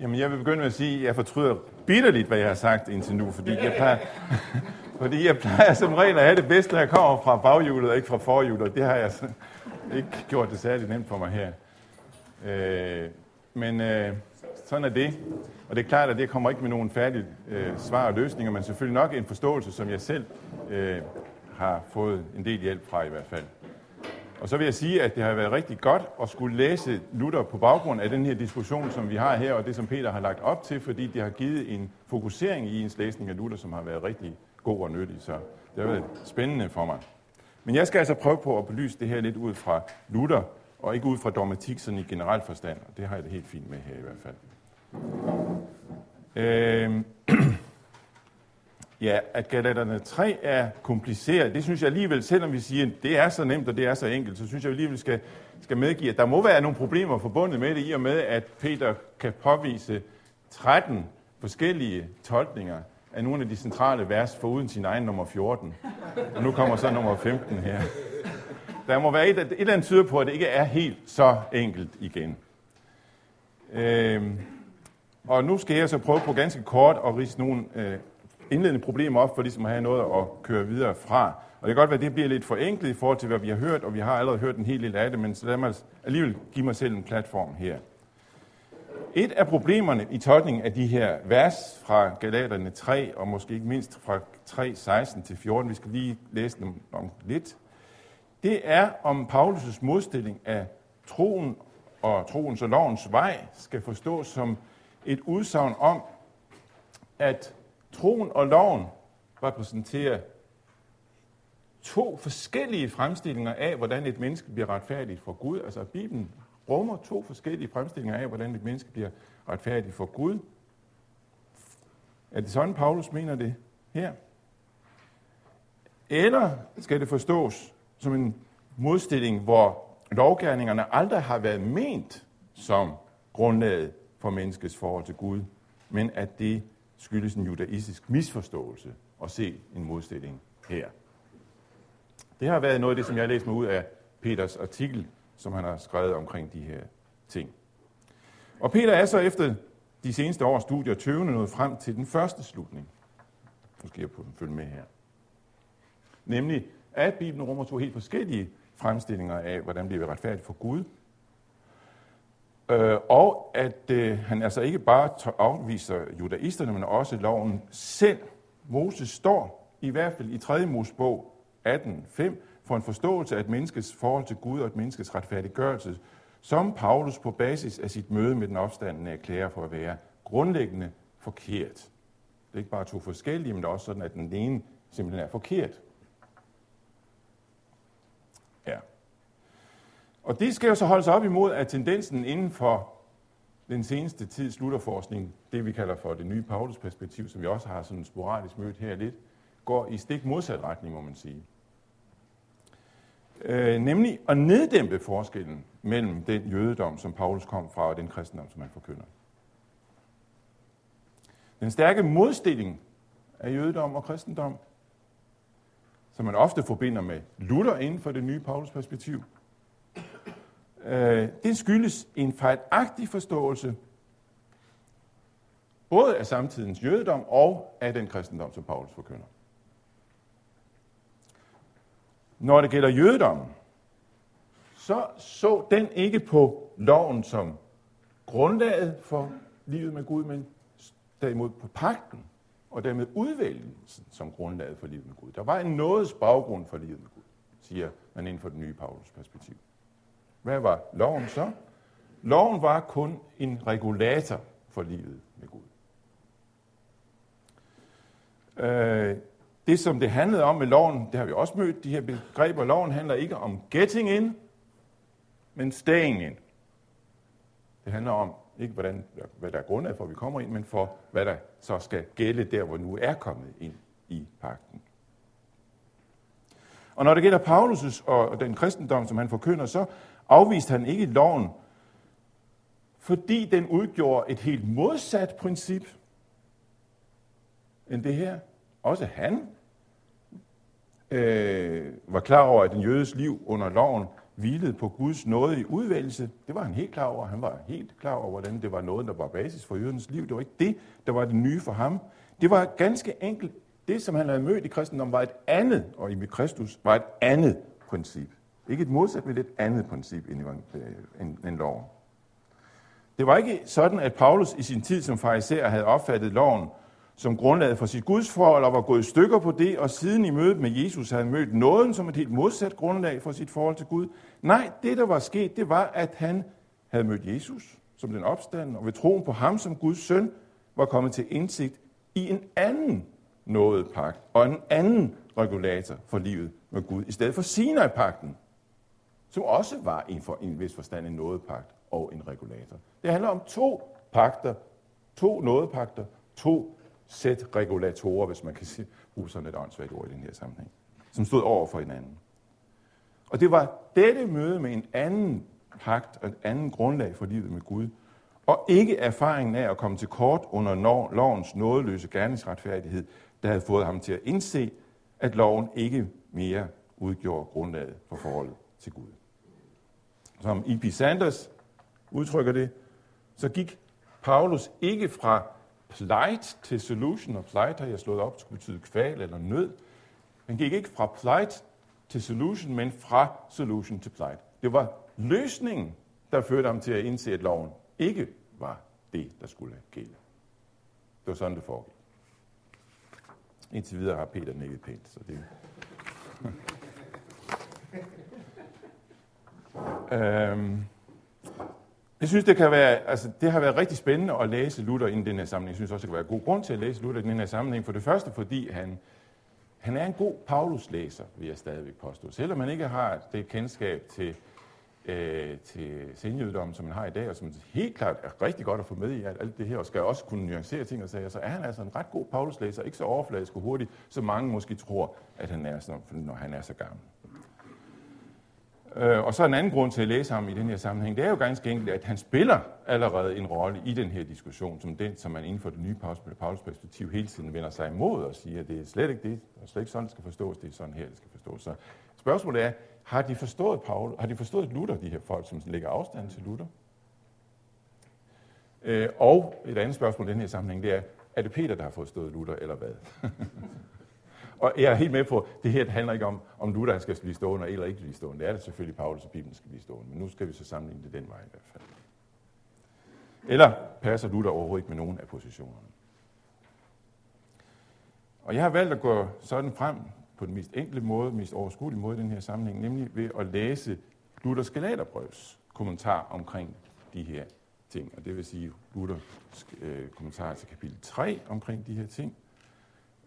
Jamen, jeg vil begynde med at sige, at jeg fortryder bitterligt, hvad jeg har sagt indtil nu, fordi jeg plejer, fordi jeg plejer som regel at have det bedste, når jeg kommer fra baghjulet og ikke fra forhjulet. Det har jeg så ikke gjort det særligt nemt for mig her. Øh, men øh, sådan er det. Og det er klart, at det kommer ikke med nogen færdige øh, svar og løsninger, men selvfølgelig nok en forståelse, som jeg selv øh, har fået en del hjælp fra i hvert fald. Og så vil jeg sige, at det har været rigtig godt at skulle læse Luther på baggrund af den her diskussion, som vi har her, og det, som Peter har lagt op til, fordi det har givet en fokusering i ens læsning af Luther, som har været rigtig god og nyttig. Så det har været spændende for mig. Men jeg skal altså prøve på at belyse det her lidt ud fra Luther, og ikke ud fra dogmatik sådan i generelt forstand. Og det har jeg det helt fint med her i hvert fald. Øh, Ja, at Galaterne 3 er kompliceret, det synes jeg alligevel, selvom vi siger, at det er så nemt og det er så enkelt, så synes jeg alligevel skal, skal medgive, at der må være nogle problemer forbundet med det, i og med, at Peter kan påvise 13 forskellige tolkninger af nogle af de centrale vers, foruden sin egen nummer 14. Og nu kommer så nummer 15 her. Der må være et, et eller andet tyder på, at det ikke er helt så enkelt igen. Øhm, og nu skal jeg så prøve på ganske kort at rise nogle øh, indledende problemer op for ligesom at have noget at køre videre fra. Og det kan godt være, at det bliver lidt forenklet i forhold til, hvad vi har hørt, og vi har allerede hørt en hel del af det, men så lad mig alligevel give mig selv en platform her. Et af problemerne i tolkningen af de her vers fra Galaterne 3, og måske ikke mindst fra 3, 16 til 14, vi skal lige læse dem om lidt, det er om Paulus' modstilling af troen og troens og lovens vej skal forstås som et udsagn om, at Troen og loven repræsenterer to forskellige fremstillinger af, hvordan et menneske bliver retfærdigt for Gud. Altså Bibelen rummer to forskellige fremstillinger af, hvordan et menneske bliver retfærdigt for Gud. Er det sådan, Paulus mener det her? Eller skal det forstås som en modstilling, hvor lovgærningerne aldrig har været ment som grundlaget for menneskets forhold til Gud, men at det skyldes en judaistisk misforståelse at se en modstilling her. Det har været noget af det, som jeg læste mig ud af Peters artikel, som han har skrevet omkring de her ting. Og Peter er så efter de seneste års studier tøvende nået frem til den første slutning. Nu skal jeg på den følge med her. Nemlig, at Bibelen rummer to helt forskellige fremstillinger af, hvordan bliver vi retfærdigt for Gud, Øh, og at øh, han altså ikke bare afviser judaisterne, men også loven selv. Moses står i hvert fald i 3. Mosebog 18.5 for en forståelse af et menneskes forhold til Gud og et menneskes retfærdiggørelse, som Paulus på basis af sit møde med den opstandende erklærer for at være grundlæggende forkert. Det er ikke bare to forskellige, men det er også sådan, at den ene simpelthen er forkert. Og det skal jo så holde sig op imod, at tendensen inden for den seneste tids slutterforskning, det vi kalder for det nye Paulus-perspektiv, som vi også har sådan sporadisk mødt her lidt, går i stik modsat retning, må man sige. Øh, nemlig at neddæmpe forskellen mellem den jødedom, som Paulus kom fra, og den kristendom, som han forkynder. Den stærke modstilling af jødedom og kristendom, som man ofte forbinder med Luther inden for det nye Paulus-perspektiv, øh, det skyldes en fejlagtig forståelse både af samtidens jødedom og af den kristendom, som Paulus forkynder. Når det gælder jødedommen, så så den ikke på loven som grundlaget for livet med Gud, men derimod på pakten, og dermed udvælgelsen som grundlaget for livet med Gud. Der var en nådes baggrund for livet med Gud, siger man inden for det nye Paulus perspektiv. Hvad var loven så? Loven var kun en regulator for livet med Gud. Øh, det, som det handlede om med loven, det har vi også mødt, de her begreber. Loven handler ikke om getting in, men staying in. Det handler om ikke, hvordan, hvad der er grundlag for, at vi kommer ind, men for, hvad der så skal gælde der, hvor nu er kommet ind i pakten. Og når det gælder Paulus' og den kristendom, som han forkynder, så afviste han ikke loven, fordi den udgjorde et helt modsat princip end det her. Også han øh, var klar over, at den jødes liv under loven hvilede på Guds nåde i udvælgelse. Det var han helt klar over. Han var helt klar over, hvordan det var noget, der var basis for jødens liv. Det var ikke det, der var det nye for ham. Det var ganske enkelt det, som han havde mødt i kristendommen, var et andet, og i Kristus var et andet princip. Ikke et modsat, men et andet princip end, øh, end, end loven. Det var ikke sådan, at Paulus i sin tid som fariser havde opfattet loven som grundlaget for sit gudsforhold og var gået i stykker på det, og siden i mødet med Jesus havde mødt nåden som et helt modsat grundlag for sit forhold til Gud. Nej, det der var sket, det var, at han havde mødt Jesus som den opstand, og ved troen på ham som Guds søn, var kommet til indsigt i en anden nådepagt og en anden regulator for livet med Gud, i stedet for Sinai-pakten, som også var en, for, en vis forstand en nådepagt og en regulator. Det handler om to pakter, to nådepakter, to sæt regulatorer, hvis man kan sige, bruge sådan et åndssvagt ord i den her sammenhæng, som stod over for hinanden. Og det var dette møde med en anden pagt og et andet grundlag for livet med Gud, og ikke erfaringen af at komme til kort under lovens nådeløse gerningsretfærdighed, der havde fået ham til at indse, at loven ikke mere udgjorde grundlaget for forholdet til Gud. Som E.P. Sanders udtrykker det, så gik Paulus ikke fra plight til solution, og plight har jeg slået op, skulle betyde kval eller nød. Han gik ikke fra plight til solution, men fra solution til plight. Det var løsningen, der førte ham til at indse, at loven ikke var det, der skulle gælde. Det var sådan, det foregik. Indtil videre har Peter nikket pænt, så det øhm, jeg synes, det, kan være, altså, det har været rigtig spændende at læse Luther i den her sammenhæng. Jeg synes også, det kan være god grund til at læse Luther i den her sammenhæng. For det første, fordi han, han er en god Paulus-læser, vil jeg stadigvæk påstå. Selvom man ikke har det kendskab til, øh, til senjødommen, som man har i dag, og som helt klart er rigtig godt at få med i alt det her, og skal også kunne nuancere ting og sager, så er han altså en ret god Paulus-læser, ikke så overfladisk og hurtig, som mange måske tror, at han er, når han er så gammel. Øh, og så en anden grund til at læse ham i den her sammenhæng, det er jo ganske enkelt, at han spiller allerede en rolle i den her diskussion, som den, som man inden for det nye Paulus perspektiv hele tiden vender sig imod og siger, at det er slet ikke det, og slet ikke sådan, det skal forstås, det er sådan her, det skal forstås. Så spørgsmålet er, har de forstået Paul, har de forstået Luther, de her folk, som lægger afstand til Luther? Øh, og et andet spørgsmål i den her sammenhæng, det er, er det Peter, der har forstået Luther, eller hvad? Og jeg er helt med på, at det her handler ikke om, om Luther skal blive stående eller ikke blive stående. Det er det selvfølgelig, Paulus og Bibelen skal blive stående. Men nu skal vi så sammenligne det den vej i hvert fald. Eller passer Luther overhovedet ikke med nogen af positionerne? Og jeg har valgt at gå sådan frem på den mest enkle måde, mest overskuelige måde i den her sammenhæng, nemlig ved at læse Luthers Galaterbrøvs kommentar omkring de her ting. Og det vil sige Luthers øh, kommentar til kapitel 3 omkring de her ting.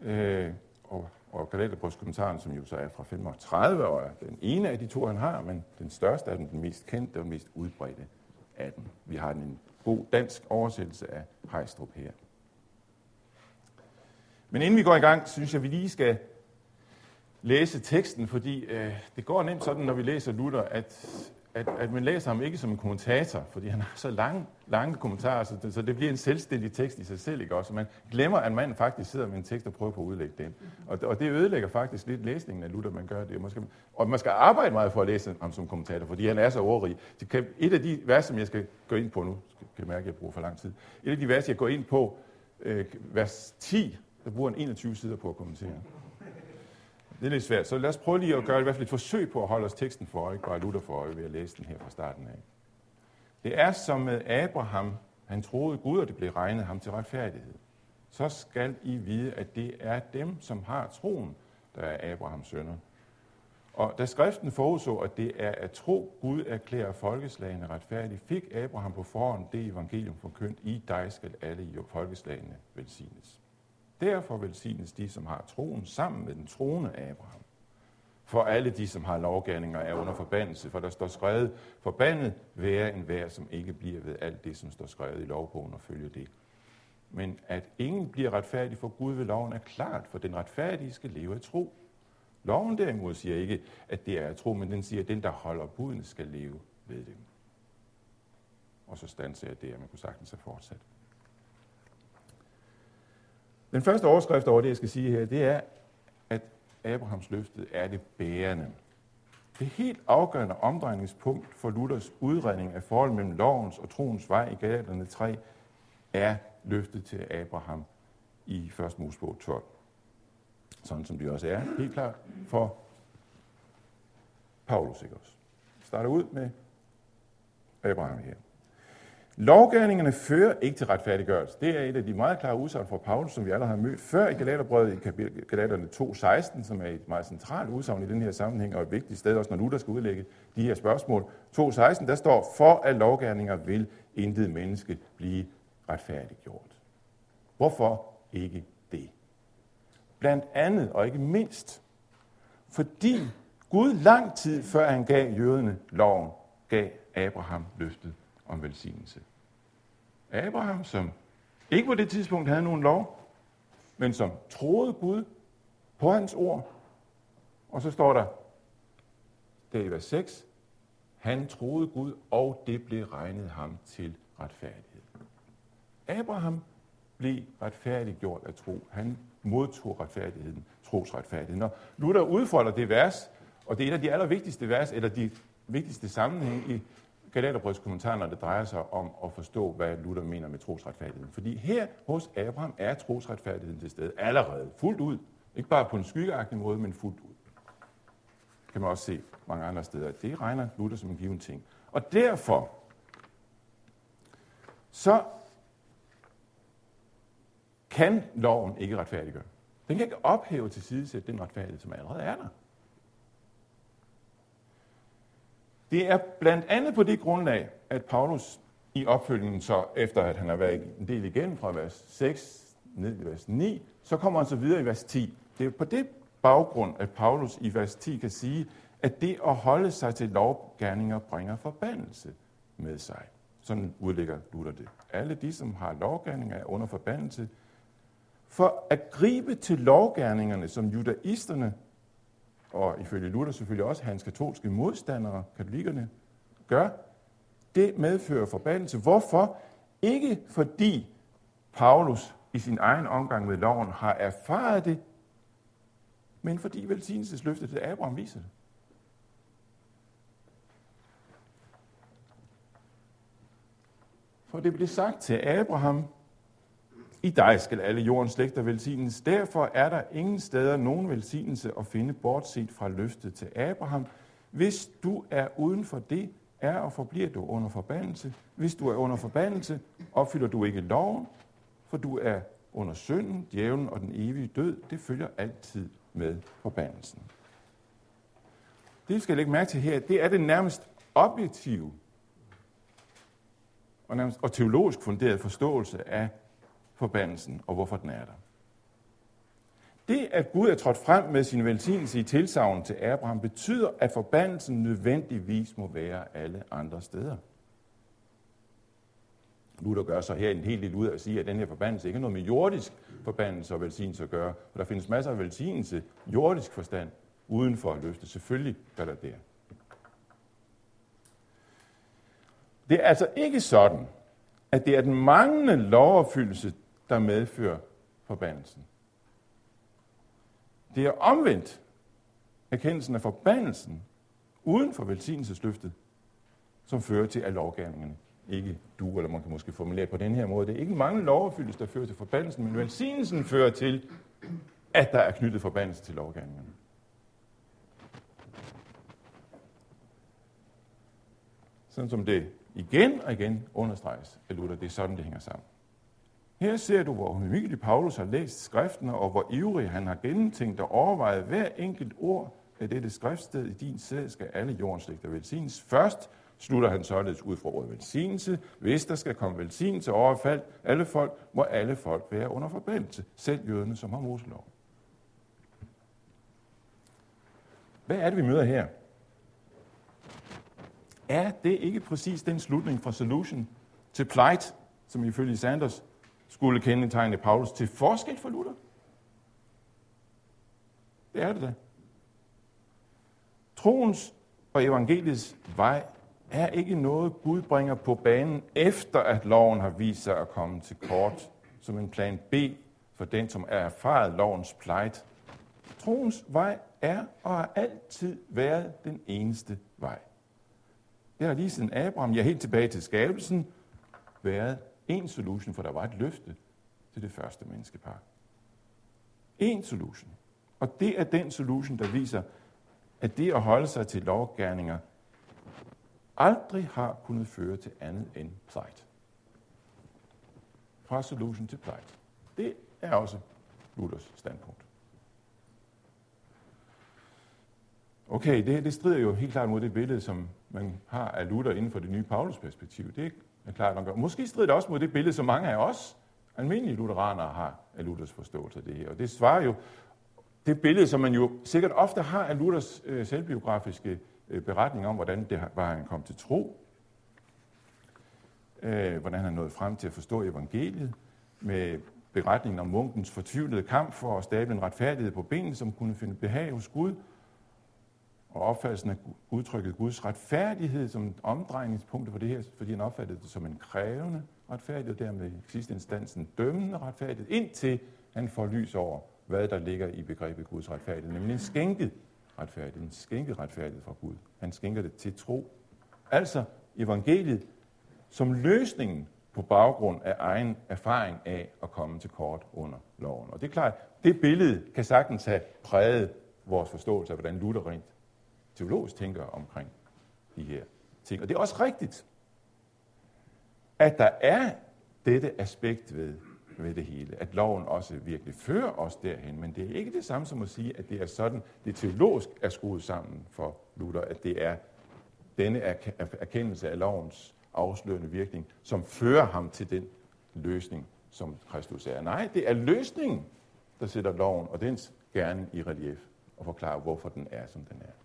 Øh, og og kalenderbrystkommentaren, som jo så er fra 35 år, er den ene af de to, han har, men den største af den, den mest kendte og den mest udbredte af dem. Vi har en god dansk oversættelse af Hejstrup her. Men inden vi går i gang, synes jeg, at vi lige skal læse teksten, fordi øh, det går nemt sådan, når vi læser Luther, at at, at man læser ham ikke som en kommentator, fordi han har så lange, lange kommentarer, så det, så det bliver en selvstændig tekst i sig selv, ikke også? Man glemmer, at man faktisk sidder med en tekst og prøver på at udlægge den. Og, og det ødelægger faktisk lidt læsningen af Luther, man gør det. Og man, skal, og man skal arbejde meget for at læse ham som kommentator, fordi han er så ordrig. Det kan, et af de vers, som jeg skal gå ind på nu, kan jeg mærke, at jeg bruger for lang tid. Et af de vers, jeg går ind på, øh, vers 10, der bruger han 21 sider på at kommentere. Det er lidt svært, så lad os prøve lige at gøre i hvert fald et forsøg på at holde os teksten for øje, ikke bare Luther for øje ved at læse den her fra starten af. Det er som med Abraham, han troede Gud, og det blev regnet ham til retfærdighed. Så skal I vide, at det er dem, som har troen, der er Abrahams sønner. Og da skriften forudså, at det er at tro Gud erklærer folkeslagene retfærdigt, fik Abraham på forhånd det evangelium forkyndt, i dig skal alle folkeslagene velsignes. Derfor velsignes de, som har troen, sammen med den troende Abraham. For alle de, som har lovgærninger, er under forbandelse, for der står skrevet, forbandet være en vær, som ikke bliver ved alt det, som står skrevet i lovbogen og følger det. Men at ingen bliver retfærdig for Gud ved loven er klart, for den retfærdige skal leve af tro. Loven derimod siger ikke, at det er at tro, men den siger, at den, der holder budene, skal leve ved dem. Og så standser jeg det, at man kunne sagtens have fortsat. Den første overskrift over det, jeg skal sige her, det er, at Abrahams løfte er det bærende. Det helt afgørende omdrejningspunkt for Luthers udredning af forholdet mellem lovens og troens vej i Galaterne 3 er løftet til Abraham i 1. Mosebog 12. Sådan som det også er helt klart for Paulus, ikke også? Starter ud med Abraham her. Lovgærningerne fører ikke til retfærdiggørelse. Det er et af de meget klare udsagn fra Paulus, som vi allerede har mødt før i Galaterbrevet i Galaterne 2.16, som er et meget centralt udsagn i den her sammenhæng, og et vigtigt sted også, når Luther skal udlægge de her spørgsmål. 2.16, der står, for at lovgærninger vil intet menneske blive retfærdiggjort. Hvorfor ikke det? Blandt andet, og ikke mindst, fordi Gud lang tid før han gav jøderne loven, gav Abraham løftet om velsignelse. Abraham, som ikke på det tidspunkt havde nogen lov, men som troede Gud på hans ord. Og så står der, der i vers 6, han troede Gud, og det blev regnet ham til retfærdighed. Abraham blev retfærdiggjort af tro. Han modtog retfærdigheden, trosretfærdigheden. Når Luther udfolder det vers, og det er et af de allervigtigste vers, eller de vigtigste sammenhæng i Galaterbrøds kommentar, når det drejer sig om at forstå, hvad Luther mener med trosretfærdigheden. Fordi her hos Abraham er trosretfærdigheden til stede allerede, fuldt ud. Ikke bare på en skyggeagtig måde, men fuldt ud. Det kan man også se mange andre steder. Det regner Luther som en given ting. Og derfor, så kan loven ikke retfærdiggøre. Den kan ikke ophæve til sidesæt den retfærdighed, som allerede er der. Det er blandt andet på det grundlag, at Paulus i opfølgningen, så efter at han har været en del igen fra vers 6 ned til vers 9, så kommer han så videre i vers 10. Det er på det baggrund, at Paulus i vers 10 kan sige, at det at holde sig til lovgærninger bringer forbandelse med sig. Sådan udlægger Luther det. Alle de, som har lovgærninger, er under forbandelse. For at gribe til lovgærningerne, som judaisterne og ifølge Luther selvfølgelig også hans katolske modstandere, katolikkerne, gør, det medfører forbandelse. Hvorfor? Ikke fordi Paulus i sin egen omgang med loven har erfaret det, men fordi velsignelsesløftet til Abraham viser det. For det blev sagt til Abraham, i dig skal alle jordens slægter velsignes. Derfor er der ingen steder nogen velsignelse at finde, bortset fra løftet til Abraham. Hvis du er uden for det, er og forbliver du under forbandelse. Hvis du er under forbandelse, opfylder du ikke loven, for du er under synden, djævlen og den evige død. Det følger altid med forbandelsen. Det, vi skal lægge mærke til her, det er det nærmest objektive og, nærmest, og teologisk funderet forståelse af forbandelsen, og hvorfor den er der. Det, at Gud er trådt frem med sin velsignelse i tilsavn til Abraham, betyder, at forbandelsen nødvendigvis må være alle andre steder. Luther gør så her en helt lille ud af at sige, at den her forbandelse ikke har noget med jordisk forbandelse og velsignelse at gøre. For der findes masser af velsignelse, jordisk forstand, uden for løfte. Selvfølgelig gør der det. Det er altså ikke sådan, at det er den manglende lovopfyldelse, der medfører forbandelsen. Det er omvendt erkendelsen af forbandelsen uden for velsignelsesløftet, som fører til, at lovgærningerne ikke du, eller man kan måske formulere på den her måde. Det er ikke mange lovopfyldelser, der fører til forbandelsen, men velsignelsen fører til, at der er knyttet forbandelse til lovgærningerne. Sådan som det igen og igen understreges af Luther, det er sådan, det hænger sammen. Her ser du, hvor Emilie Paulus har læst skriftene, og hvor ivrig han har gennemtænkt og overvejet hver enkelt ord af dette skriftsted i din sæd skal alle jordens slægter velsignes. Først slutter han således ud fra ordet velsignelse. Hvis der skal komme velsignelse overfald alle folk, må alle folk være under forbindelse, selv jøderne, som har Moselov. Hvad er det, vi møder her? Er det ikke præcis den slutning fra solution til plight, som ifølge Sanders skulle kendetegne Paulus til forskel for Luther? Det er det da. Troens og evangeliets vej er ikke noget, Gud bringer på banen, efter at loven har vist sig at komme til kort, som en plan B for den, som er erfaret lovens plejt. Troens vej er og har altid været den eneste vej. Det har lige siden Abraham, ja helt tilbage til skabelsen, været en solution, for der var et løfte til det første menneskepar. En solution. Og det er den solution, der viser, at det at holde sig til lovgærninger aldrig har kunnet føre til andet end plight. Fra solution til plight. Det er også Luthers standpunkt. Okay, det, det strider jo helt klart mod det billede, som man har af Luther inden for det nye Paulus-perspektiv. Det er klart nok. Måske strider det også mod det billede, som mange af os almindelige lutheranere har af Luthers forståelse af det her. Og det svarer jo det billede, som man jo sikkert ofte har af Luthers øh, selvbiografiske øh, beretning om, hvordan det var, han kom til tro, øh, hvordan han nåede frem til at forstå evangeliet, med beretningen om munkens fortvivlede kamp for at stable en retfærdighed på benene, som kunne finde behag hos Gud, og opfattelsen af udtrykket Guds retfærdighed som omdrejningspunkt for det her, fordi han opfattede det som en krævende retfærdighed, og dermed i sidste instans en dømmende retfærdighed, indtil han får lys over, hvad der ligger i begrebet Guds retfærdighed, nemlig en skænket retfærdighed, en skænket retfærdighed fra Gud. Han skænker det til tro. Altså evangeliet som løsningen på baggrund af egen erfaring af at komme til kort under loven. Og det er klart, det billede kan sagtens have præget vores forståelse af, hvordan Luther rent teologisk tænker omkring de her ting. Og det er også rigtigt, at der er dette aspekt ved, ved det hele, at loven også virkelig fører os derhen, men det er ikke det samme som at sige, at det er sådan, det teologisk er skruet sammen for Luther, at det er denne erkendelse af lovens afslørende virkning, som fører ham til den løsning, som Kristus er. Nej, det er løsningen, der sætter loven og dens gerning i relief og forklarer, hvorfor den er, som den er.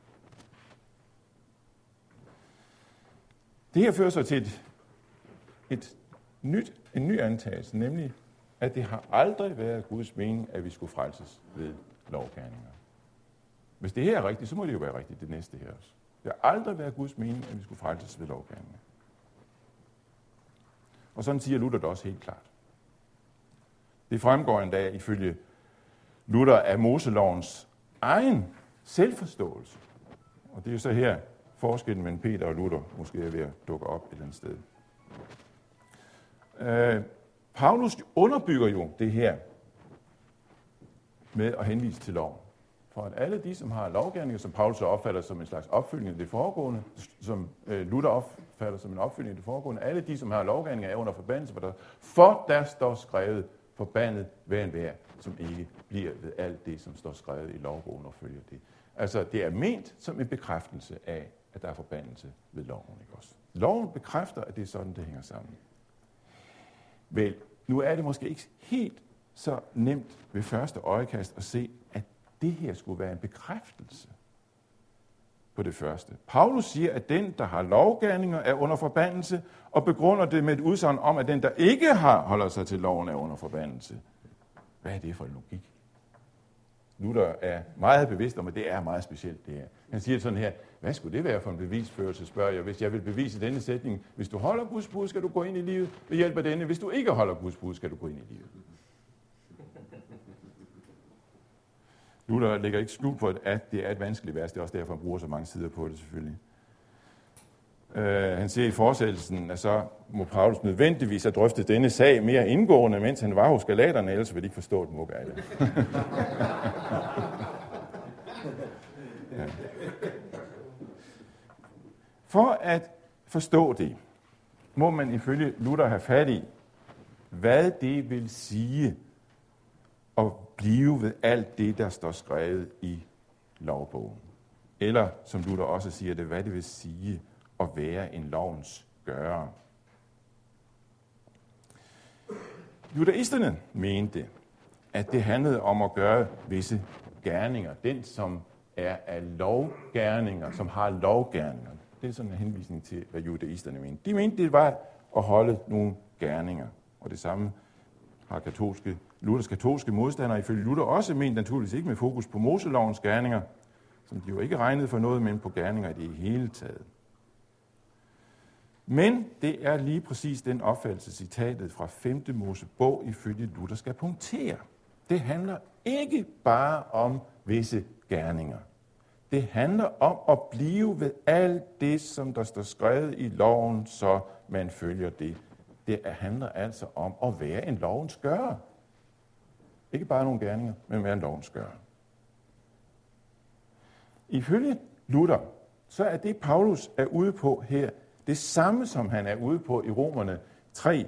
Det her fører så til et, et nyt, en ny antagelse, nemlig at det har aldrig været Guds mening, at vi skulle frelses ved lovgærninger. Hvis det her er rigtigt, så må det jo være rigtigt, det næste her også. Det har aldrig været Guds mening, at vi skulle frelses ved lovgærninger. Og sådan siger Luther det også helt klart. Det fremgår endda ifølge Luther af Moselovens egen selvforståelse. Og det er jo så her, forskellen mellem Peter og Luther måske er ved at dukke op et eller andet sted. Øh, Paulus underbygger jo det her med at henvise til loven. For at alle de, som har lovgærninger, som Paulus opfatter som en slags opfyldning af det foregående, som øh, Luther opfatter som en opfyldning af det foregående, alle de, som har lovgærninger, er under forbandelse, for der, for der står skrevet, forbandet hver en hver, som ikke bliver ved alt det, som står skrevet i lovbogen og følger det. Altså, det er ment som en bekræftelse af, at der er forbandelse ved loven. Ikke også? Loven bekræfter, at det er sådan, det hænger sammen. Vel, nu er det måske ikke helt så nemt ved første øjekast at se, at det her skulle være en bekræftelse på det første. Paulus siger, at den, der har lovgærninger, er under forbandelse, og begrunder det med et udsagn om, at den, der ikke har holder sig til loven, er under forbandelse. Hvad er det for en logik? Luther er meget bevidst om, at det er meget specielt det her. Han siger sådan her, hvad skulle det være for en bevisførelse, spørger jeg, hvis jeg vil bevise denne sætning. Hvis du holder Guds bud, skal du gå ind i livet ved hjælp af denne. Hvis du ikke holder Guds bud, skal du gå ind i livet. Luther lægger ikke skjul på, at det er et vanskeligt vers. Det er også derfor, han bruger så mange sider på det selvfølgelig. Uh, han siger i fortsættelsen, at så må Paulus nødvendigvis have drøftet denne sag mere indgående, mens han var hos galaterne, ellers ville de ikke forstå mug af det. ja. For at forstå det, må man ifølge Luther have fat i, hvad det vil sige at blive ved alt det, der står skrevet i lovbogen. Eller, som Luther også siger det, hvad det vil sige at være en lovens gører. Judaisterne mente, at det handlede om at gøre visse gerninger. Den, som er af lovgerninger, som har lovgerninger. Det er sådan en henvisning til, hvad judaisterne mente. De mente, det var at holde nogle gerninger. Og det samme har katolske, Luthers katolske modstandere ifølge Luther også ment, naturligvis ikke med fokus på Moselovens gerninger, som de jo ikke regnede for noget, men på gerninger i det hele taget. Men det er lige præcis den opfattelse, citatet fra 5. Mosebog ifølge Luther skal punktere. Det handler ikke bare om visse gerninger. Det handler om at blive ved alt det, som der står skrevet i loven, så man følger det. Det handler altså om at være en lovens gør. Ikke bare nogle gerninger, men være en lovens gør. Ifølge Luther, så er det, Paulus er ude på her, det samme, som han er ude på i Romerne 3,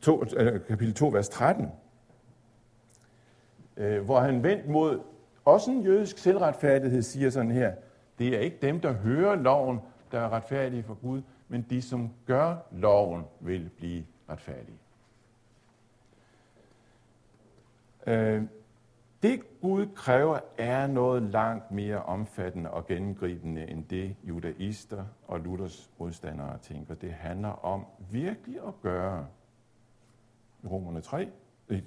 2, øh, kapitel 2, vers 13, øh, hvor han vendt mod også en jødisk selvretfærdighed, siger sådan her, det er ikke dem, der hører loven, der er retfærdige for Gud, men de, som gør loven, vil blive retfærdige. Øh, det Gud kræver er noget langt mere omfattende og gennemgribende end det judaister og Luthers modstandere tænker. Det handler om virkelig at gøre Romerne 3,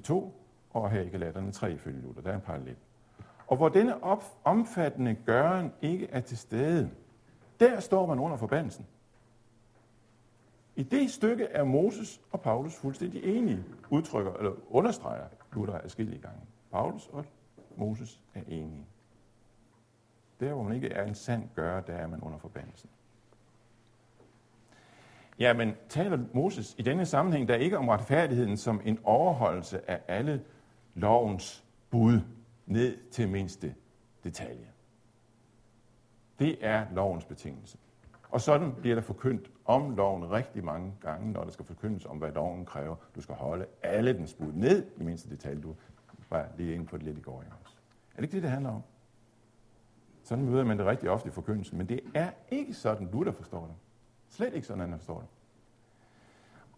2 og her i Galaterne 3 ifølge Luther. Der er en parallel. Og hvor denne op, omfattende gøren ikke er til stede, der står man under forbandelsen. I det stykke er Moses og Paulus fuldstændig enige, udtrykker eller understreger Luther adskillige gange. Paulus og Moses er enige. Der, hvor man ikke er en sand gør, der er man under forbandelsen. Ja, men taler Moses i denne sammenhæng der ikke om retfærdigheden som en overholdelse af alle lovens bud ned til mindste detalje. Det er lovens betingelse. Og sådan bliver der forkyndt om loven rigtig mange gange, når der skal forkyndes om, hvad loven kræver. Du skal holde alle dens bud ned i mindste detalje. Du var lige inde på det lidt i går. Også. Er det ikke det, det handler om? Sådan møder man det rigtig ofte i forkyndelsen, men det er ikke sådan, du der forstår det. Slet ikke sådan, han forstår det.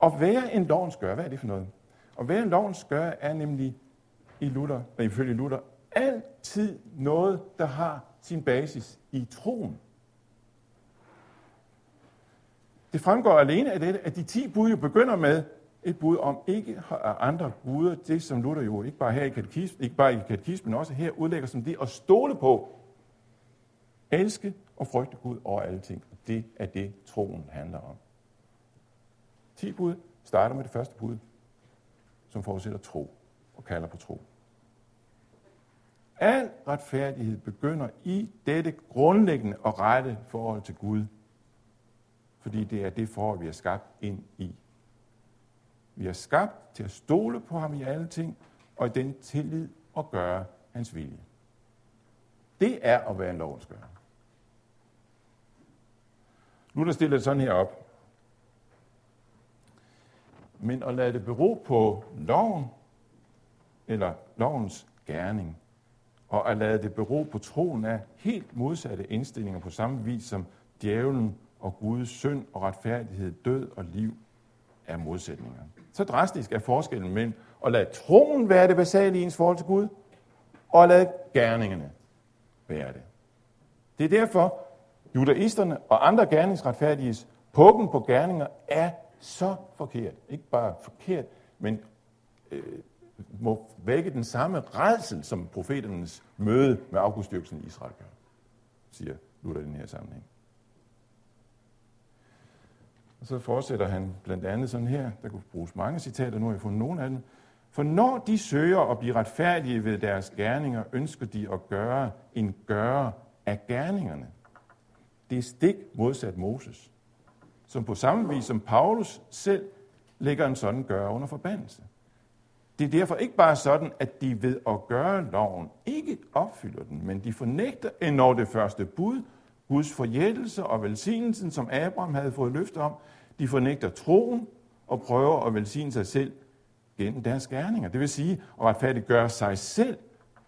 At være en lovens gør, hvad er det for noget? At være en lovens gør er nemlig i Luther, ifølge Luther, altid noget, der har sin basis i troen. Det fremgår alene af dette, at de ti bud jo begynder med et bud om ikke andre guder, det som Luther jo ikke bare her i katekismen, ikke bare i katekismen, men også her udlægger som det at stole på, elske og frygte Gud over alle ting. Det er det, troen handler om. Ti bud starter med det første bud, som forudsætter tro og kalder på tro. Al retfærdighed begynder i dette grundlæggende og rette forhold til Gud. Fordi det er det forhold, vi er skabt ind i. Vi er skabt til at stole på ham i alle ting, og i den tillid at gøre hans vilje. Det er at være en lovens gør. Nu er der stillet sådan her op. Men at lade det bero på loven, eller lovens gerning, og at lade det bero på troen af helt modsatte indstillinger på samme vis som djævlen og Guds synd og retfærdighed, død og liv er modsætninger. Så drastisk er forskellen mellem at lade troen være det basale i ens forhold til Gud, og at lade gerningerne være det. Det er derfor, judaisterne og andre gerningsretfærdiges pukken på gerninger er så forkert. Ikke bare forkert, men øh, må vække den samme redsel, som profeternes møde med afgudstyrkelsen i Israel gør, siger Luther i den her sammenhæng. Og så fortsætter han blandt andet sådan her, der kunne bruges mange citater, nu har jeg fundet nogle af dem. For når de søger at blive retfærdige ved deres gerninger, ønsker de at gøre en gøre af gerningerne. Det er stik modsat Moses, som på samme vis som Paulus selv lægger en sådan gøre under forbandelse. Det er derfor ikke bare sådan, at de ved at gøre loven ikke opfylder den, men de fornægter endnu det første bud, Guds forjættelse og velsignelsen, som Abraham havde fået løfte om. De fornægter troen og prøver at velsigne sig selv gennem deres gerninger. Det vil sige at retfærdiggøre sig selv,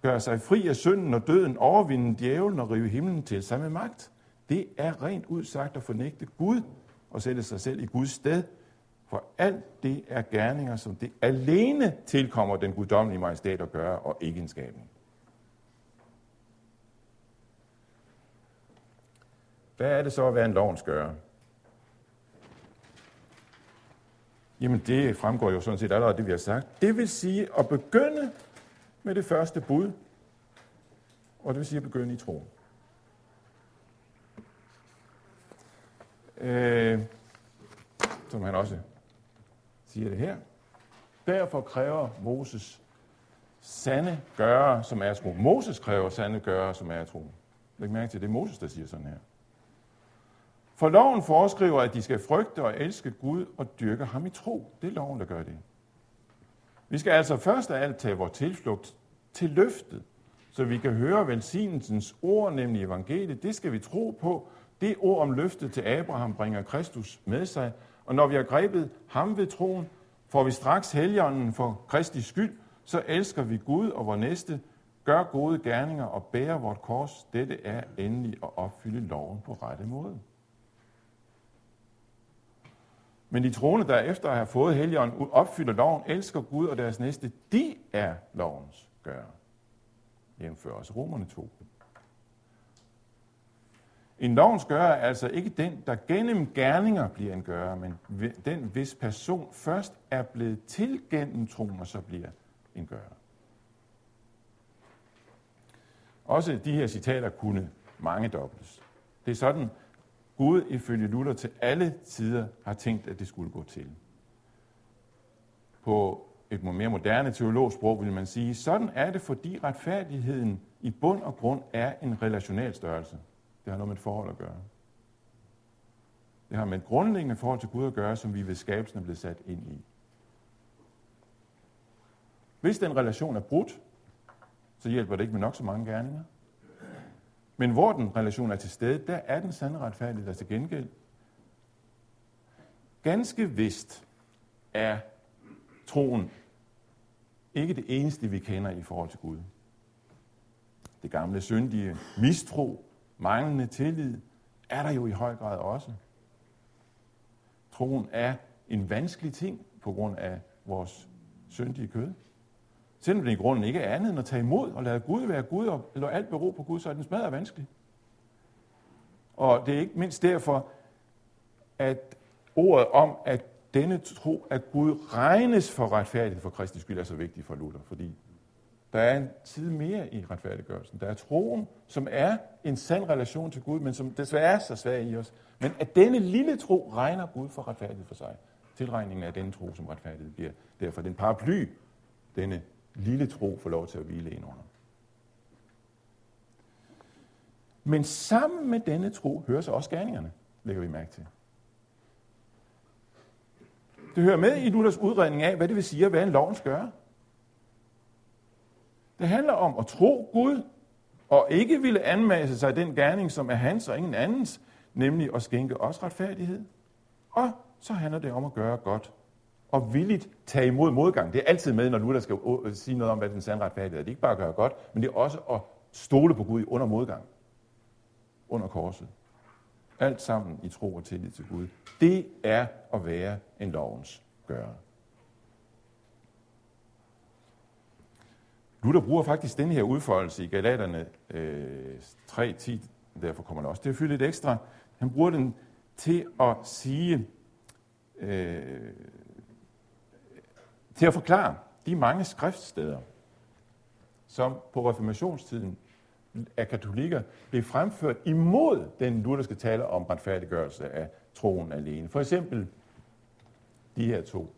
gøre sig fri af synden og døden, overvinde djævlen og rive himlen til sig med magt. Det er rent udsagt at fornægte Gud og sætte sig selv i Guds sted, for alt det er gerninger, som det alene tilkommer den guddommelige majestæt at gøre, og ikke en skabning. Hvad er det så at være en lovens gøre? Jamen det fremgår jo sådan set allerede det, vi har sagt. Det vil sige at begynde med det første bud, og det vil sige at begynde i troen. Øh, som han også siger det her. Derfor kræver Moses sande gøre, som er tro. Moses kræver sande gøre, som er tro. Læg mærke til, det er Moses, der siger sådan her. For loven foreskriver, at de skal frygte og elske Gud og dyrke ham i tro. Det er loven, der gør det. Vi skal altså først af alt tage vores tilflugt til løftet, så vi kan høre velsignelsens ord, nemlig evangeliet. Det skal vi tro på. Det ord om løftet til Abraham bringer Kristus med sig. Og når vi har grebet ham ved troen, får vi straks helgenen for Kristi skyld, så elsker vi Gud og vores næste, gør gode gerninger og bærer vort kors. Dette er endelig at opfylde loven på rette måde. Men de troende, der efter at have fået helgen, opfylder loven, elsker Gud og deres næste, de er lovens gør. Jævnfør også Romerne 2. En lovens gør er altså ikke den, der gennem gerninger bliver en gør, men den, hvis person først er blevet til gennem troen, og så bliver en gør. Også de her citater kunne mange dobles. Det er sådan, Gud ifølge Luther til alle tider har tænkt, at det skulle gå til. På et mere moderne teologsprog vil man sige, sådan er det, fordi retfærdigheden i bund og grund er en relationel størrelse. Det har noget med et forhold at gøre. Det har med et grundlæggende forhold til Gud at gøre, som vi ved skabelsen er blevet sat ind i. Hvis den relation er brudt, så hjælper det ikke med nok så mange gerninger. Men hvor den relation er til stede, der er den sande retfærdighed der til gengæld. Ganske vist er troen ikke det eneste, vi kender i forhold til Gud. Det gamle syndige mistro, manglende tillid, er der jo i høj grad også. Troen er en vanskelig ting på grund af vores syndige kød. Selvom det i grunden ikke er andet end at tage imod og lade Gud være Gud, og lade alt bero på Gud, så er den smadret vanskelig. Og det er ikke mindst derfor, at ordet om, at denne tro, at Gud regnes for retfærdighed for Kristi skyld, er så vigtig for Luther, fordi der er en tid mere i retfærdiggørelsen. Der er troen, som er en sand relation til Gud, men som desværre er så svær i os. Men at denne lille tro regner Gud for retfærdighed for sig. Tilregningen af denne tro som retfærdighed bliver derfor den paraply, denne lille tro får lov til at hvile ind under. Men sammen med denne tro hører så også gerningerne, lægger vi mærke til. Det hører med i Luthers udredning af, hvad det vil sige at være en lovens gøre. Det handler om at tro Gud, og ikke ville anmasse sig den gerning, som er hans og ingen andens, nemlig at skænke os retfærdighed. Og så handler det om at gøre godt og villigt tage imod modgang. Det er altid med, når Luther skal sige noget om, hvad den sande retfærdighed er. Det er ikke bare at gøre godt, men det er også at stole på Gud under modgang. Under korset. Alt sammen i tro og tillid til Gud. Det er at være en lovens gøre. Luther bruger faktisk den her udfoldelse i Galaterne øh, 3.10, derfor kommer det også til at fylde lidt ekstra. Han bruger den til at sige, øh, til at forklare de mange skriftsteder, som på reformationstiden af katolikker blev fremført imod den lutherske tale om retfærdiggørelse af troen alene. For eksempel de her to.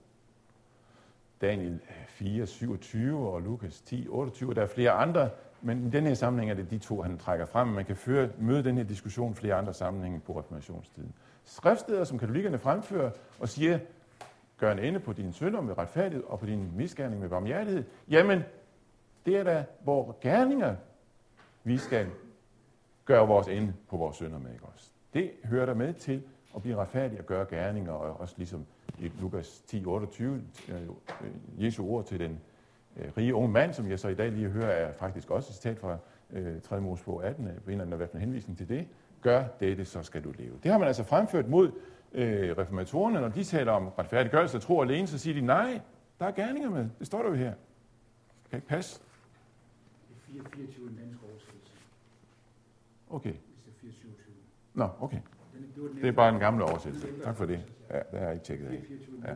Daniel 4, 27 og Lukas 10, 28. Der er flere andre, men i den her sammenhæng er det de to, han trækker frem. Man kan føre, møde den her diskussion flere andre sammenhænge på reformationstiden. Skriftsteder, som katolikkerne fremfører og siger, gør en ende på din synder med retfærdighed og på din misgerning med barmhjertighed, jamen, det er da vores gerninger, vi skal gøre vores ende på vores synder med. Ikke også? Det hører der med til at blive retfærdig og gøre gerninger, og også ligesom i Lukas 10, 28, øh, øh, Jesu ord til den øh, rige unge mand, som jeg så i dag lige hører, er faktisk også et citat fra 3. Mosebog 18, på en eller anden henvisning til det. Gør dette, så skal du leve. Det har man altså fremført mod øh, reformatorerne, når de taler om retfærdiggørelse af tro alene, så siger de, nej, der er gerninger med. Det står der jo her. Det kan ikke passe. Det er 424 en dansk oversættelse. Okay. Hvis det er 427. Nå, okay. Det, er bare en gammel oversættelse. Tak for det. Ja, det har jeg ikke tjekket af. 424 Ja.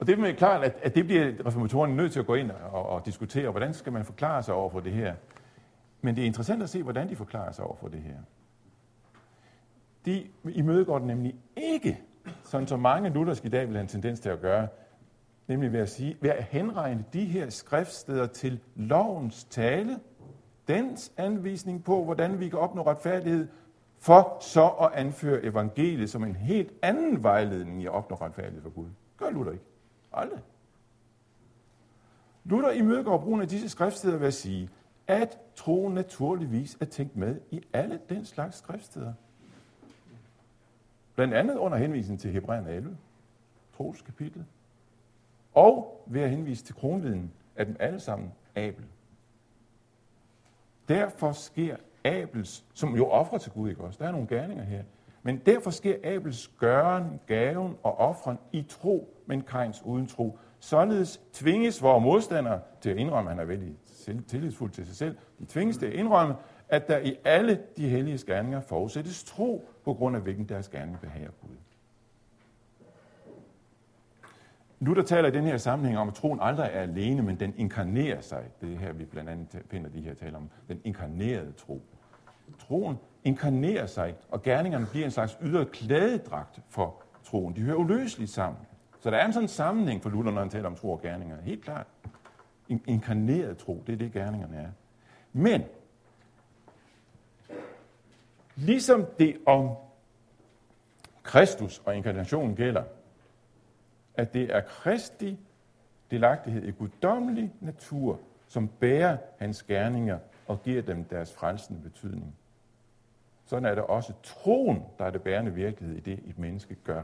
Og det er klart, at, at det bliver reformatorerne nødt til at gå ind og, og diskutere, hvordan skal man forklare sig over for det her. Men det er interessant at se, hvordan de forklarer sig over for det her. De imødegår den nemlig ikke, sådan som mange lutherske i dag vil have en tendens til at gøre, nemlig ved at, sige, ved at henregne de her skriftsteder til lovens tale, dens anvisning på, hvordan vi kan opnå retfærdighed, for så at anføre evangeliet som en helt anden vejledning i at opnå retfærdighed for Gud. Gør Luther ikke. Aldrig. Luther imødegår brugen af disse skriftsteder ved at sige, at troen naturligvis er tænkt med i alle den slags skriftsteder. Blandt andet under henvisning til Hebræerne 11, kapitel, og ved at henvise til kronviden af dem alle sammen Abel. Derfor sker Abels, som jo offrer til Gud, ikke også? Der er nogle gerninger her. Men derfor sker Abels gøren, gaven og offren i tro, men Kains uden tro. Således tvinges vores modstandere til at indrømme, at han er vældig tillidsfuld til sig selv, de tvinges til at indrømme, at der i alle de hellige gerninger forudsættes tro, på grund af hvilken deres gerning behager Gud. Luther taler i den her sammenhæng om, at troen aldrig er alene, men den inkarnerer sig. Det er her, vi blandt andet finder de her taler om. Den inkarnerede tro. Troen inkarnerer sig, og gerningerne bliver en slags ydre klædedragt for troen. De hører uløseligt sammen. Så der er en sådan sammenhæng for Luther, når han taler om tro og gerninger. Helt klart. Inkarneret tro, det er det, gerningerne er. Men, ligesom det om Kristus og inkarnationen gælder, at det er Kristi delagtighed i guddommelig natur, som bærer hans gerninger og giver dem deres frelsende betydning. Sådan er det også troen, der er det bærende virkelighed i det, et menneske gør,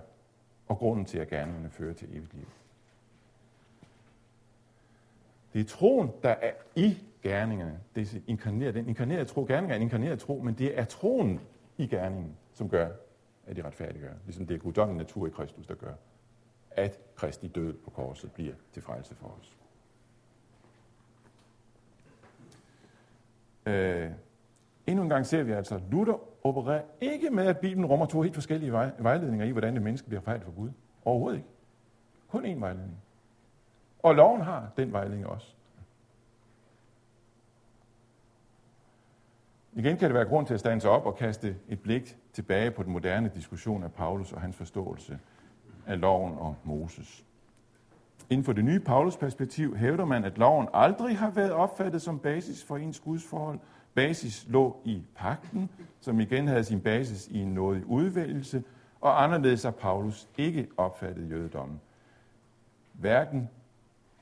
og grunden til, at gerningerne fører til evigt liv. Det er troen, der er i gerningerne. Det er inkarneret, den inkarnerede tro. Gerninger er en inkarneret tro, men det er troen i gerningen, som gør, at de retfærdiggør. Ligesom det er guddommelig natur i Kristus, der gør, at Kristi død på korset bliver til frelse for os. Øh, endnu en gang ser vi altså, at Luther opererer ikke med, at Bibelen rummer to helt forskellige vej, vejledninger i, hvordan det menneske bliver fejlet for Gud. Overhovedet ikke. Kun én vejledning. Og loven har den vejledning også. Igen kan det være grund til at stande op og kaste et blik tilbage på den moderne diskussion af Paulus og hans forståelse af loven og Moses. Inden for det nye Paulus-perspektiv hævder man, at loven aldrig har været opfattet som basis for ens gudsforhold. Basis lå i pakten, som igen havde sin basis i en nådig udvælgelse, og anderledes har Paulus ikke opfattet jødedommen. Hverken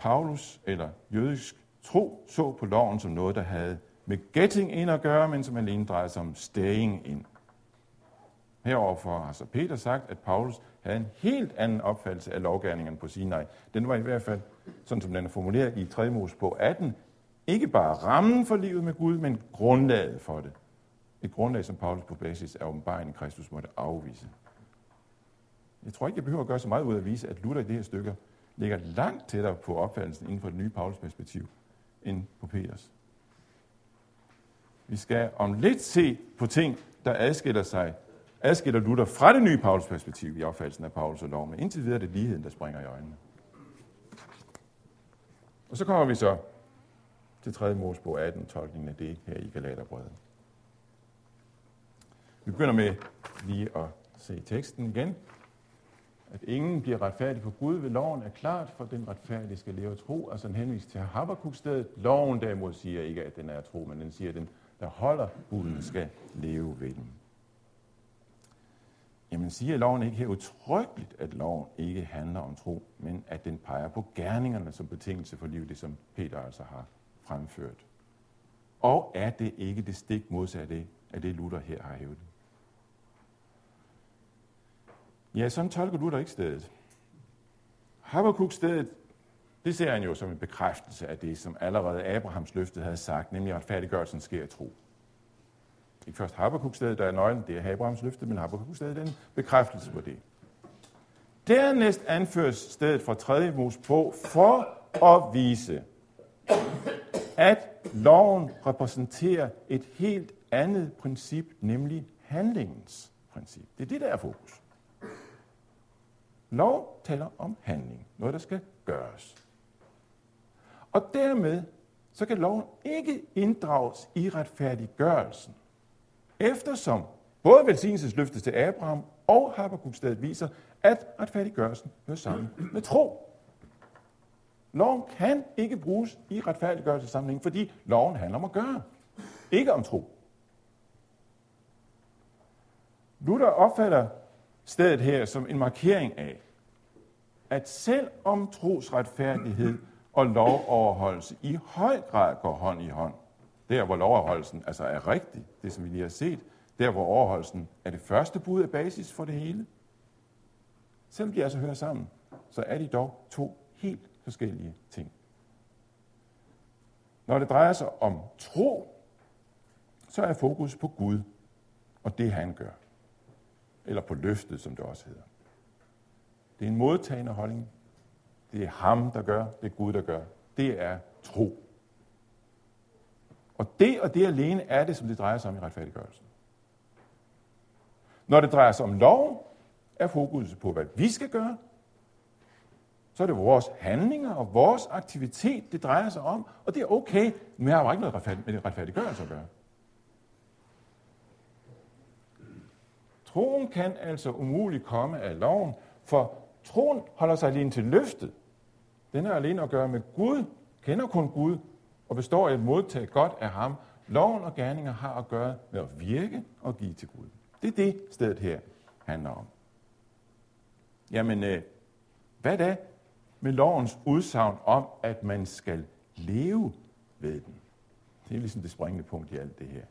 Paulus eller jødisk tro så på loven som noget, der havde med getting ind at gøre, men som alene drejede sig om staying ind. Heroverfor har så Peter sagt, at Paulus havde en helt anden opfattelse af lovgærningerne på Sinai. Den var i hvert fald, sådan som den er formuleret i 3. Mosebog 18, ikke bare rammen for livet med Gud, men grundlaget for det. Et grundlag, som Paulus på basis af åbenbaringen Kristus måtte afvise. Jeg tror ikke, jeg behøver at gøre så meget ud af at vise, at Luther i det her stykke ligger langt tættere på opfattelsen inden for det nye Paulus perspektiv, end på Peters. Vi skal om lidt se på ting, der adskiller sig adskiller Luther fra det nye Paulus perspektiv i opfattelsen af Paulus og lov, men indtil videre er det ligheden, der springer i øjnene. Og så kommer vi så til 3. Mosebog 18, tolkningen af det her i Galaterbrevet. Vi begynder med lige at se teksten igen. At ingen bliver retfærdig på Gud ved loven er klart, for den retfærdige skal leve tro. Altså en henvisning til Habakkuk-stedet. Loven derimod siger ikke, at den er tro, men den siger, at den, der holder buden, skal leve ved den. Jamen siger loven ikke her utryggeligt, at loven ikke handler om tro, men at den peger på gerningerne som betingelse for livet, det som Peter altså har fremført. Og er det ikke det stik modsatte af det, Luther her har hævet? Ja, sådan tolker Luther ikke stedet. Habakkuk stedet, det ser han jo som en bekræftelse af det, som allerede Abrahams løfte havde sagt, nemlig at færdiggørelsen sker i tro. Ikke først Habakkuk-stedet, der er nøglen, det er Abrahams løfte, men Habakkuk-stedet er en bekræftelse på det. Dernæst anføres stedet fra 3. Mosebog for at vise, at loven repræsenterer et helt andet princip, nemlig handlingens princip. Det er det, der er fokus. Lov taler om handling, noget der skal gøres. Og dermed så kan loven ikke inddrages i retfærdiggørelsen eftersom både velsignelsesløftet til Abraham og Habakkuk-stedet viser, at retfærdiggørelsen hører sammen med tro. Loven kan ikke bruges i retfærdiggørelsessammenhæng, fordi loven handler om at gøre. ikke om tro. Luther opfatter stedet her som en markering af, at selv om trosretfærdighed og lovoverholdelse i høj grad går hånd i hånd, der hvor lovoverholdelsen altså er rigtig, det som vi lige har set, der hvor overholdelsen er det første bud af basis for det hele, selvom de altså hører sammen, så er de dog to helt forskellige ting. Når det drejer sig om tro, så er fokus på Gud og det, han gør. Eller på løftet, som det også hedder. Det er en modtagende holdning. Det er ham, der gør, det er Gud, der gør. Det er tro. Og det og det alene er det, som det drejer sig om i retfærdiggørelsen. Når det drejer sig om lov, er fokus på, hvad vi skal gøre, så er det vores handlinger og vores aktivitet, det drejer sig om, og det er okay, men jeg har jo ikke noget med retfærdiggørelse at gøre. Troen kan altså umuligt komme af loven, for troen holder sig alene til løftet. Den har alene at gøre med Gud, kender kun Gud, og består i at modtage godt af ham. Loven og gerninger har at gøre med at virke og give til Gud. Det er det, stedet her handler om. Jamen, øh, hvad da med lovens udsagn om, at man skal leve ved den? Det er ligesom det springende punkt i alt det her.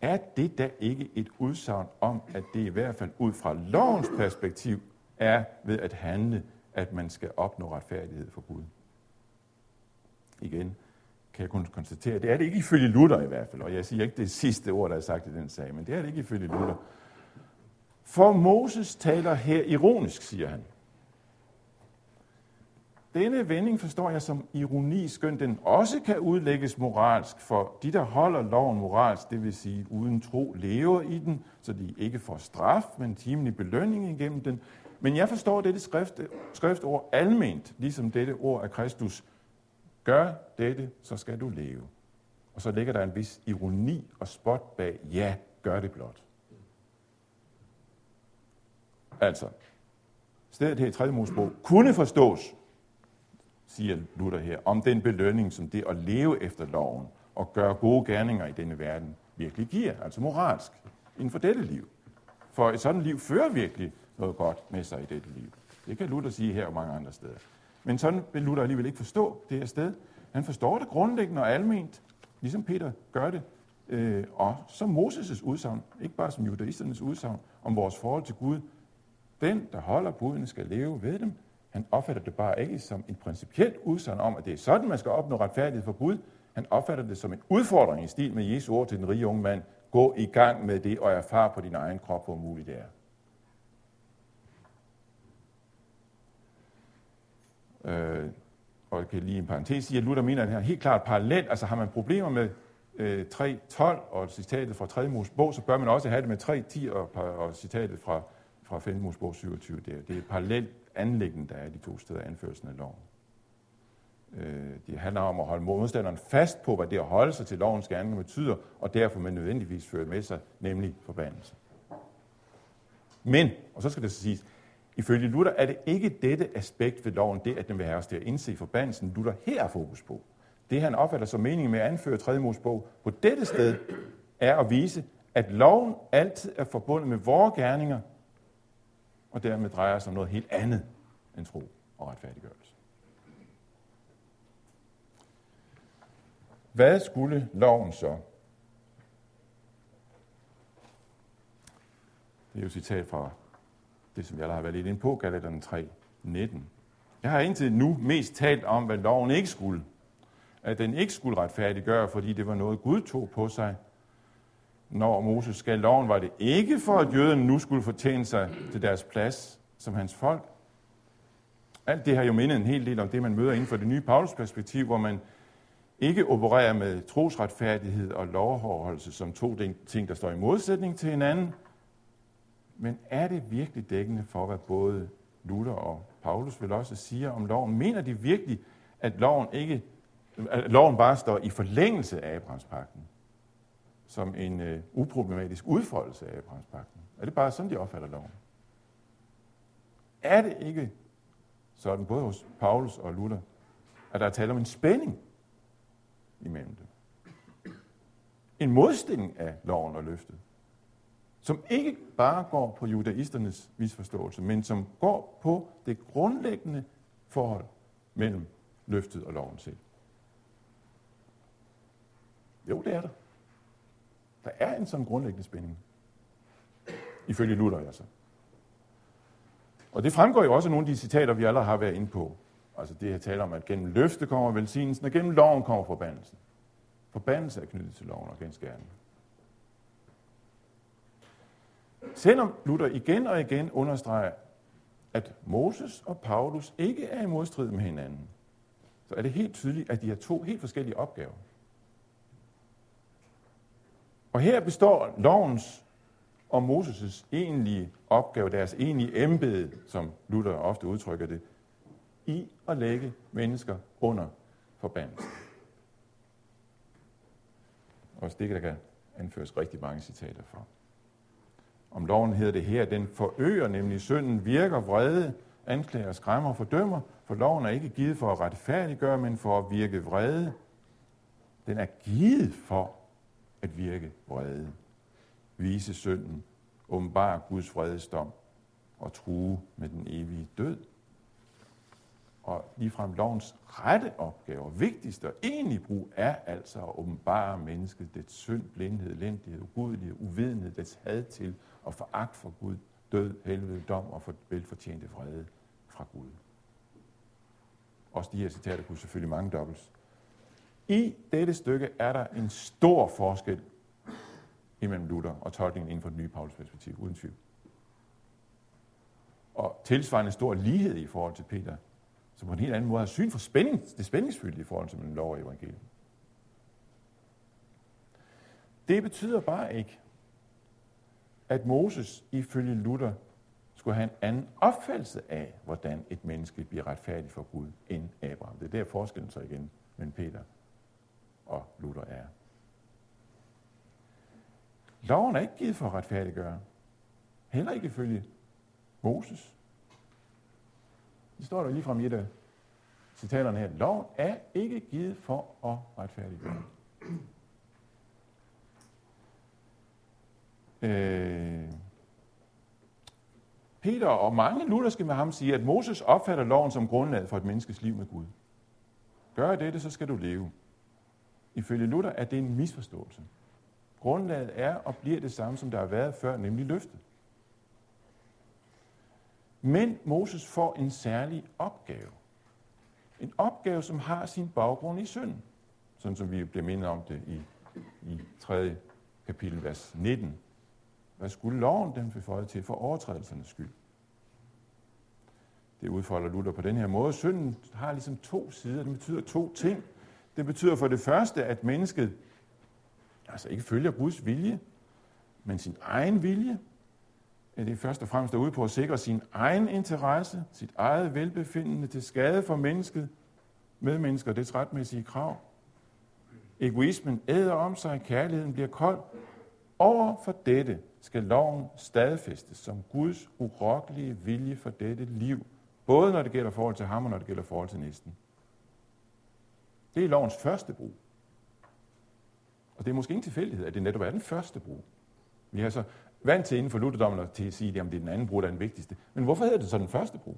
Er det da ikke et udsagn om, at det i hvert fald ud fra lovens perspektiv er ved at handle, at man skal opnå retfærdighed for Gud? Igen kan jeg kun konstatere, det er det ikke ifølge Luther i hvert fald, og jeg siger ikke det sidste ord, der er sagt i den sag, men det er det ikke ifølge Luther. For Moses taler her ironisk, siger han. Denne vending forstår jeg som ironi, skønt den også kan udlægges moralsk, for de, der holder loven moralsk, det vil sige uden tro, lever i den, så de ikke får straf, men timelig belønning igennem den. Men jeg forstår dette skrift, skriftord alment, ligesom dette ord af Kristus. Gør dette, så skal du leve. Og så ligger der en vis ironi og spot bag, ja, gør det blot. Altså, stedet her i 3. Mosebog kunne forstås, siger Luther her, om den belønning, som det at leve efter loven og gøre gode gerninger i denne verden virkelig giver, altså moralsk, inden for dette liv. For et sådan liv fører virkelig noget godt med sig i dette liv. Det kan Luther sige her og mange andre steder. Men sådan vil Luther alligevel ikke forstå det her sted. Han forstår det grundlæggende og alment, ligesom Peter gør det, øh, og som Moses' udsagn, ikke bare som judaisternes udsagn om vores forhold til Gud, den, der holder budene, skal leve ved dem. Han opfatter det bare ikke som en principielt udsagn om, at det er sådan, man skal opnå retfærdighed for Gud. Han opfatter det som en udfordring i stil med Jesu ord til den rige unge mand. Gå i gang med det og erfar på din egen krop, hvor muligt det er. Øh, og jeg kan lige en parentes sige, at Luther mener, at det her helt klart parallelt. Altså har man problemer med øh, 3.12 og citatet fra 3. Mosebog, så bør man også have det med 3.10 og, og citatet fra fra 5. Mosebog 27 der. Det er parallelt anlæggen, der er de to steder anførelsen af loven. Øh, det handler om at holde modstanderen fast på, hvad det at holde sig til lovens gerninger betyder, og derfor man nødvendigvis fører med sig, nemlig forbandelse. Men, og så skal det så siges, ifølge Luther er det ikke dette aspekt ved loven, det at den vil have os til at indse forbandelsen, Luther her er fokus på. Det han opfatter som meningen med at anføre 3. Mosebog på dette sted, er at vise, at loven altid er forbundet med vores gerninger, og dermed drejer sig om noget helt andet end tro og retfærdiggørelse. Hvad skulle loven så? Det er jo et citat fra det, som jeg har været lidt inde på, Galaterne 3, 19. Jeg har indtil nu mest talt om, hvad loven ikke skulle. At den ikke skulle retfærdiggøre, fordi det var noget, Gud tog på sig, når Moses skal loven, var det ikke for, at jøderne nu skulle fortjene sig til deres plads som hans folk. Alt det har jo mindet en hel del om det, man møder inden for det nye Paulus-perspektiv, hvor man ikke opererer med trosretfærdighed og lovoverholdelse som to ting, der står i modsætning til hinanden. Men er det virkelig dækkende for, hvad både Luther og Paulus vil også sige om loven? Mener de virkelig, at loven, ikke, at loven bare står i forlængelse af Abrahamspakten? Som en øh, uproblematisk udfoldelse af Abrahamspakten. Er det bare sådan, de opfatter loven? Er det ikke sådan, både hos Paulus og Luther, at der er tale om en spænding imellem dem? en modstilling af loven og løftet, som ikke bare går på judaisternes misforståelse, men som går på det grundlæggende forhold mellem løftet og loven selv. Jo, det er der. Der er en sådan grundlæggende spænding. Ifølge Luther altså. Og det fremgår jo også af nogle af de citater, vi allerede har været inde på. Altså det her taler om, at gennem løfte kommer velsignelsen, og gennem loven kommer forbandelsen. Forbandelse er knyttet til loven og genskærningen. Selvom Luther igen og igen understreger, at Moses og Paulus ikke er i modstrid med hinanden, så er det helt tydeligt, at de har to helt forskellige opgaver. Og her består lovens og Moses' egentlige opgave, deres egentlige embede, som Luther ofte udtrykker det, i at lægge mennesker under forbandelse. Og det der kan anføres rigtig mange citater for. Om loven hedder det her, den forøger nemlig synden, virker vrede, anklager, skræmmer og fordømmer, for loven er ikke givet for at retfærdiggøre, men for at virke vrede. Den er givet for at virke vrede, vise synden, åbenbare Guds fredesdom og true med den evige død. Og ligefrem lovens rette opgave, vigtigste og egentlig brug, er altså at åbenbare mennesket, dets synd, blindhed, elendighed, ugudelighed, uvidenhed, dets had til og foragt for Gud, død, helvede, dom og for velfortjente vrede fra Gud. Også de her citater kunne selvfølgelig mange dobbelt. I dette stykke er der en stor forskel imellem Luther og tolkningen inden for den nye Paulus perspektiv, uden tvivl. Og tilsvarende stor lighed i forhold til Peter, som på en helt anden måde har syn for spænding, det spændingsfyldte i forhold til mellem lov og evangelium. Det betyder bare ikke, at Moses ifølge Luther skulle have en anden opfattelse af, hvordan et menneske bliver retfærdigt for Gud, end Abraham. Det er der forskellen så igen mellem Peter og Luther er. Loven er ikke givet for at retfærdiggøre. Heller ikke ifølge Moses. Det står der lige fra i et af citaterne her. Loven er ikke givet for at retfærdiggøre. Øh, Peter og mange lutherske med ham siger, at Moses opfatter loven som grundlaget for et menneskes liv med Gud. Gør dette, så skal du leve. Ifølge Luther er det en misforståelse. Grundlaget er og bliver det samme, som der har været før, nemlig løftet. Men Moses får en særlig opgave. En opgave, som har sin baggrund i synden. Sådan som vi bliver mindet om det i, i 3. kapitel, vers 19. Hvad skulle loven dem beføje til for overtrædelsernes skyld? Det udfolder Luther på den her måde. Synden har ligesom to sider. Det betyder to ting. Det betyder for det første, at mennesket altså ikke følger Guds vilje, men sin egen vilje. Det er først og fremmest derude på at sikre sin egen interesse, sit eget velbefindende til skade for mennesket, medmennesker, det retmæssige krav. Egoismen æder om sig, kærligheden bliver kold. Over for dette skal loven stadfæstes som Guds urokkelige vilje for dette liv, både når det gælder forhold til ham og når det gælder forhold til næsten. Det er lovens første brug. Og det er måske ingen tilfældighed, at det netop er den første brug. Vi har så vant til inden for lutherdommen til at sige, at det er den anden brug, der er den vigtigste. Men hvorfor hedder det så den første brug?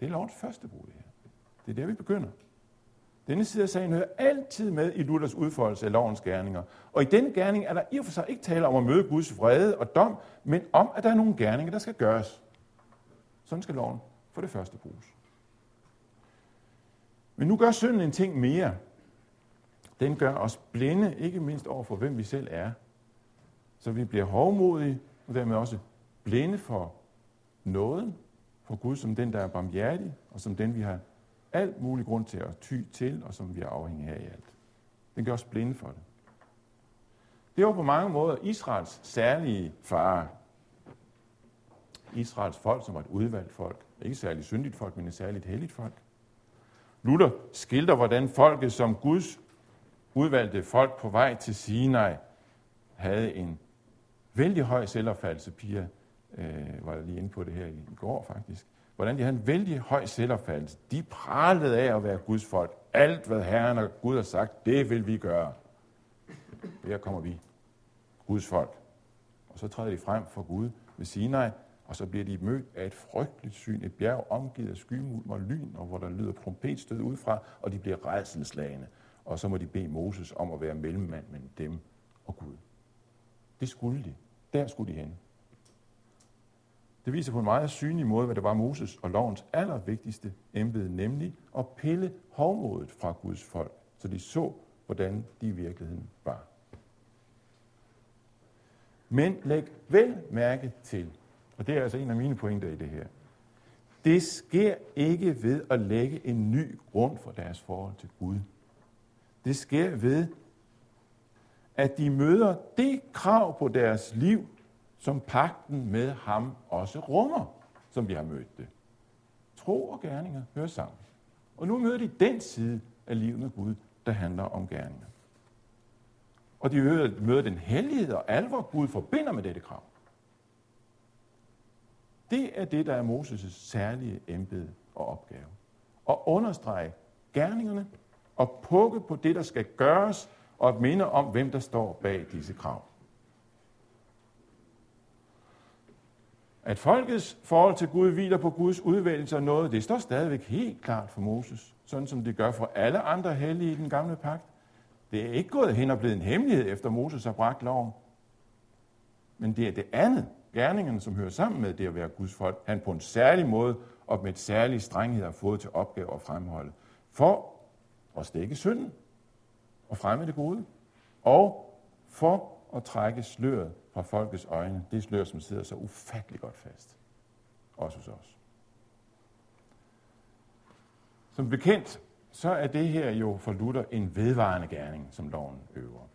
Det er lovens første brug, det her. Det er der, vi begynder. Denne side af sagen hører altid med i Luthers udfoldelse af lovens gerninger. Og i denne gerning er der i og for sig ikke tale om at møde Guds vrede og dom, men om, at der er nogle gerninger, der skal gøres. Sådan skal loven for det første bruges. Men nu gør synden en ting mere. Den gør os blinde, ikke mindst over for, hvem vi selv er. Så vi bliver hovmodige, og dermed også blinde for nåden, for Gud som den, der er barmhjertig, og som den, vi har alt mulig grund til at ty til, og som vi er afhængige af i alt. Den gør os blinde for det. Det var på mange måder Israels særlige fare. Israels folk, som var et udvalgt folk. Ikke særligt syndigt folk, men et særligt helligt folk. Luther skildrer, hvordan folket som Guds udvalgte folk på vej til Sinai havde en vældig høj selvopfattelse. Pia øh, var lige inde på det her i går faktisk hvordan de havde en vældig høj selvopfattelse. De pralede af at være Guds folk. Alt, hvad Herren og Gud har sagt, det vil vi gøre. her kommer vi, Guds folk. Og så træder de frem for Gud ved Sinai, og så bliver de mødt af et frygteligt syn, et bjerg omgivet af skymulm og lyn, og hvor der lyder trompetstød udefra, og de bliver redselslagende. Og så må de bede Moses om at være mellemmand mellem dem og Gud. Det skulle de. Der skulle de hen. Det viser på en meget synlig måde, hvad det var Moses og lovens allervigtigste embede, nemlig at pille hovmodet fra Guds folk, så de så, hvordan de i virkeligheden var. Men læg vel mærke til, og det er altså en af mine pointer i det her, det sker ikke ved at lægge en ny grund for deres forhold til Gud. Det sker ved, at de møder det krav på deres liv, som pakten med ham også rummer, som vi har mødt det. Tro og gerninger hører sammen. Og nu møder de den side af livet med Gud, der handler om gerninger. Og de møder den hellighed og alvor, Gud forbinder med dette krav. Det er det, der er Moses' særlige embede og opgave. At understrege gerningerne og pukke på det, der skal gøres, og at minde om, hvem der står bag disse krav. At folkets forhold til Gud hviler på Guds udvælgelse og noget, det står stadigvæk helt klart for Moses, sådan som det gør for alle andre hellige i den gamle pagt. Det er ikke gået hen og blevet en hemmelighed, efter Moses har bragt loven. Men det er det andet, gerningerne, som hører sammen med det at være Guds folk, han på en særlig måde og med et særlig strenghed har fået til opgave at fremholde. For at stikke synden og fremme det gode, og for at trække sløret fra folkets øjne, det slør, som sidder så ufattelig godt fast. Også hos os. Som bekendt, så er det her jo for Luther en vedvarende gerning, som loven øver.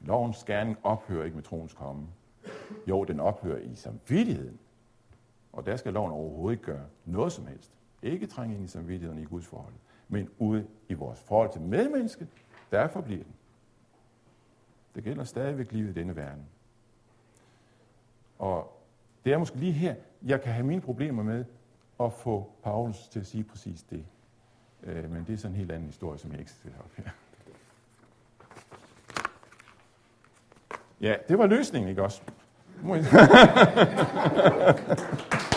Lovens gerning ophører ikke med troens komme. Jo, den ophører i samvittigheden. Og der skal loven overhovedet ikke gøre noget som helst. Ikke trænge ind i samvittigheden i Guds forhold. Men ude i vores forhold til medmennesket, derfor bliver den. Det gælder stadigvæk livet i denne verden. Og det er måske lige her, jeg kan have mine problemer med at få Paulus til at sige præcis det. Øh, men det er sådan en helt anden historie, som jeg ikke skal op her. Ja, det var løsningen, ikke også?